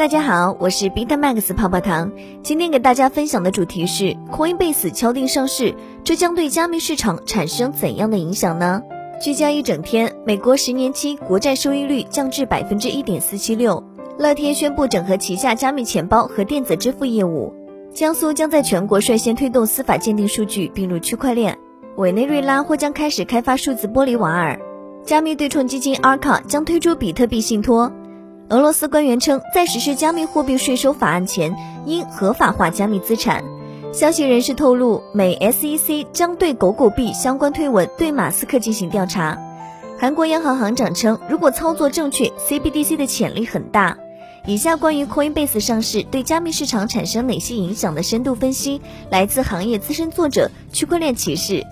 大家好，我是 BitMax 泡泡糖。今天给大家分享的主题是 Coinbase 敲定上市，这将对加密市场产生怎样的影响呢？聚焦一整天，美国十年期国债收益率降至百分之一点四七六。乐天宣布整合旗下加密钱包和电子支付业务。江苏将在全国率先推动司法鉴定数据并入区块链。委内瑞拉或将开始开发数字玻璃瓦尔。加密对冲基金 Arca 将推出比特币信托。俄罗斯官员称，在实施加密货币税收法案前，应合法化加密资产。消息人士透露，美 SEC 将对狗狗币相关推文对马斯克进行调查。韩国央行行长称，如果操作正确，CBDC 的潜力很大。以下关于 Coinbase 上市对加密市场产生哪些影响的深度分析，来自行业资深作者区块链骑士。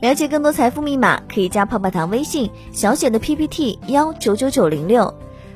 了解更多财富密码，可以加泡泡糖微信小写的 PPT 幺九九九零六。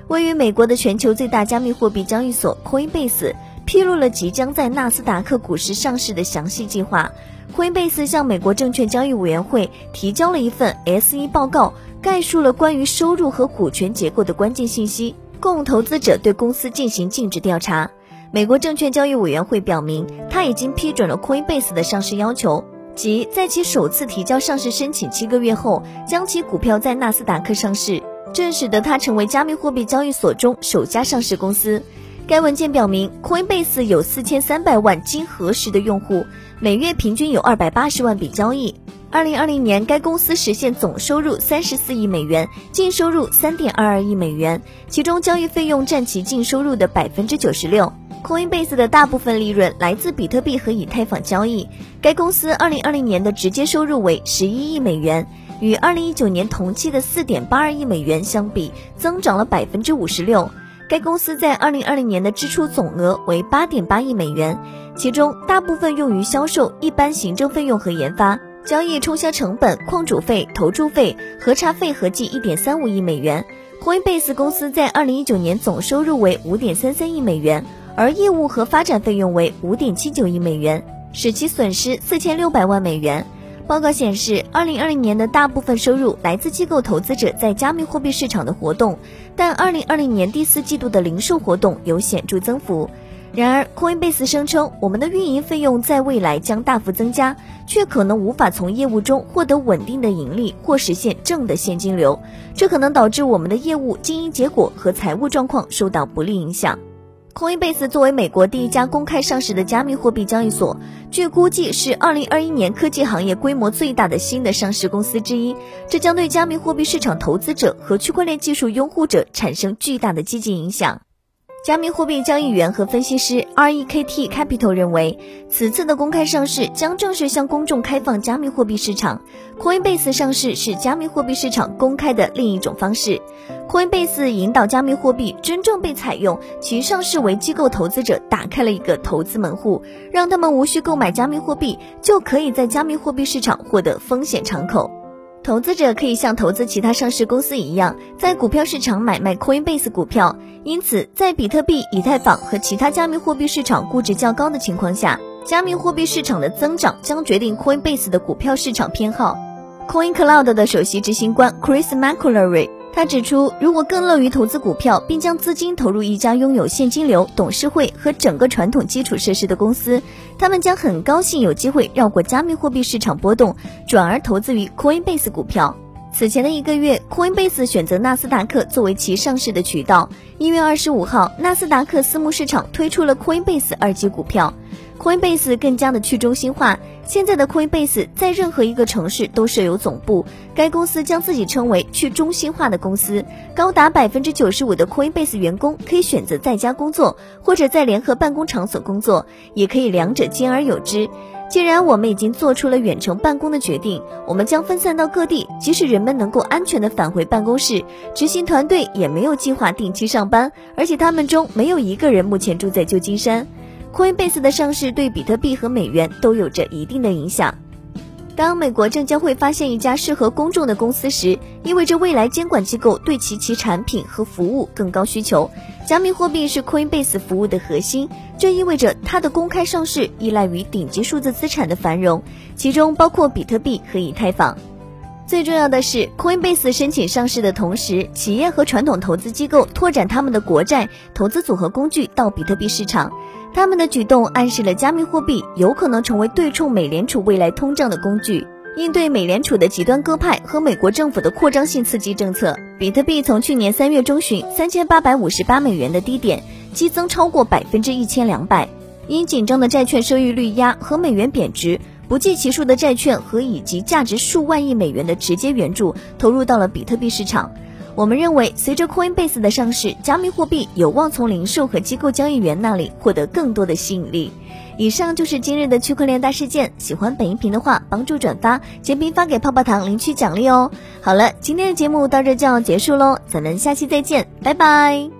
位于美国的全球最大加密货币交易所 Coinbase 披露了即将在纳斯达克股市上市的详细计划。Coinbase 向美国证券交易委员会提交了一份 S1 报告，概述了关于收入和股权结构的关键信息，供投资者对公司进行尽职调查。美国证券交易委员会表明，他已经批准了 Coinbase 的上市要求，即在其首次提交上市申请七个月后，将其股票在纳斯达克上市。这使得它成为加密货币交易所中首家上市公司。该文件表明，Coinbase 有四千三百万经核实的用户，每月平均有二百八十万笔交易。二零二零年，该公司实现总收入三十四亿美元，净收入三点二二亿美元，其中交易费用占其净收入的百分之九十六。Coinbase 的大部分利润来自比特币和以太坊交易。该公司二零二零年的直接收入为十一亿美元。与二零一九年同期的四点八二亿美元相比，增长了百分之五十六。该公司在二零二零年的支出总额为八点八亿美元，其中大部分用于销售、一般行政费用和研发。交易冲销成本、矿主费、投注费、核查费合计一点三五亿美元。Coinbase 公司在二零一九年总收入为五点三三亿美元，而业务和发展费用为五点七九亿美元，使其损失四千六百万美元。报告显示，二零二零年的大部分收入来自机构投资者在加密货币市场的活动，但二零二零年第四季度的零售活动有显著增幅。然而，Coinbase 声称，我们的运营费用在未来将大幅增加，却可能无法从业务中获得稳定的盈利或实现正的现金流，这可能导致我们的业务经营结果和财务状况受到不利影响。Coinbase 作为美国第一家公开上市的加密货币交易所，据估计是2021年科技行业规模最大的新的上市公司之一。这将对加密货币市场投资者和区块链技术拥护者产生巨大的积极影响。加密货币交易员和分析师 REKT Capital 认为，此次的公开上市将正式向公众开放加密货币市场。Coinbase 上市是加密货币市场公开的另一种方式。Coinbase 引导加密货币真正被采用，其上市为机构投资者打开了一个投资门户，让他们无需购买加密货币，就可以在加密货币市场获得风险敞口。投资者可以像投资其他上市公司一样，在股票市场买卖 Coinbase 股票。因此，在比特币、以太坊和其他加密货币市场估值较高的情况下，加密货币市场的增长将决定 Coinbase 的股票市场偏好。CoinCloud 的首席执行官 Chris McCullery。他指出，如果更乐于投资股票，并将资金投入一家拥有现金流、董事会和整个传统基础设施的公司，他们将很高兴有机会绕过加密货币市场波动，转而投资于 Coinbase 股票。此前的一个月，Coinbase 选择纳斯达克作为其上市的渠道。一月二十五号，纳斯达克私募市场推出了 Coinbase 二级股票。Coinbase 更加的去中心化。现在的 Coinbase 在任何一个城市都设有总部。该公司将自己称为去中心化的公司。高达百分之九十五的 Coinbase 员工可以选择在家工作，或者在联合办公场所工作，也可以两者兼而有之。既然我们已经做出了远程办公的决定，我们将分散到各地，即使人们能够安全的返回办公室，执行团队也没有计划定期上班，而且他们中没有一个人目前住在旧金山。Coinbase 的上市对比特币和美元都有着一定的影响。当美国证监会发现一家适合公众的公司时，意味着未来监管机构对其其产品和服务更高需求。加密货币是 Coinbase 服务的核心，这意味着它的公开上市依赖于顶级数字资产的繁荣，其中包括比特币和以太坊。最重要的是，Coinbase 申请上市的同时，企业和传统投资机构拓展他们的国债投资组合工具到比特币市场。他们的举动暗示了加密货币有可能成为对冲美联储未来通胀的工具。应对美联储的极端鸽派和美国政府的扩张性刺激政策，比特币从去年三月中旬三千八百五十八美元的低点激增超过百分之一千两百。因紧张的债券收益率压和美元贬值，不计其数的债券和以及价值数万亿美元的直接援助投入到了比特币市场。我们认为，随着 Coinbase 的上市，加密货币有望从零售和机构交易员那里获得更多的吸引力。以上就是今日的区块链大事件。喜欢本音频的话，帮助转发，截屏发给泡泡糖领取奖励哦。好了，今天的节目到这就要结束喽，咱们下期再见，拜拜。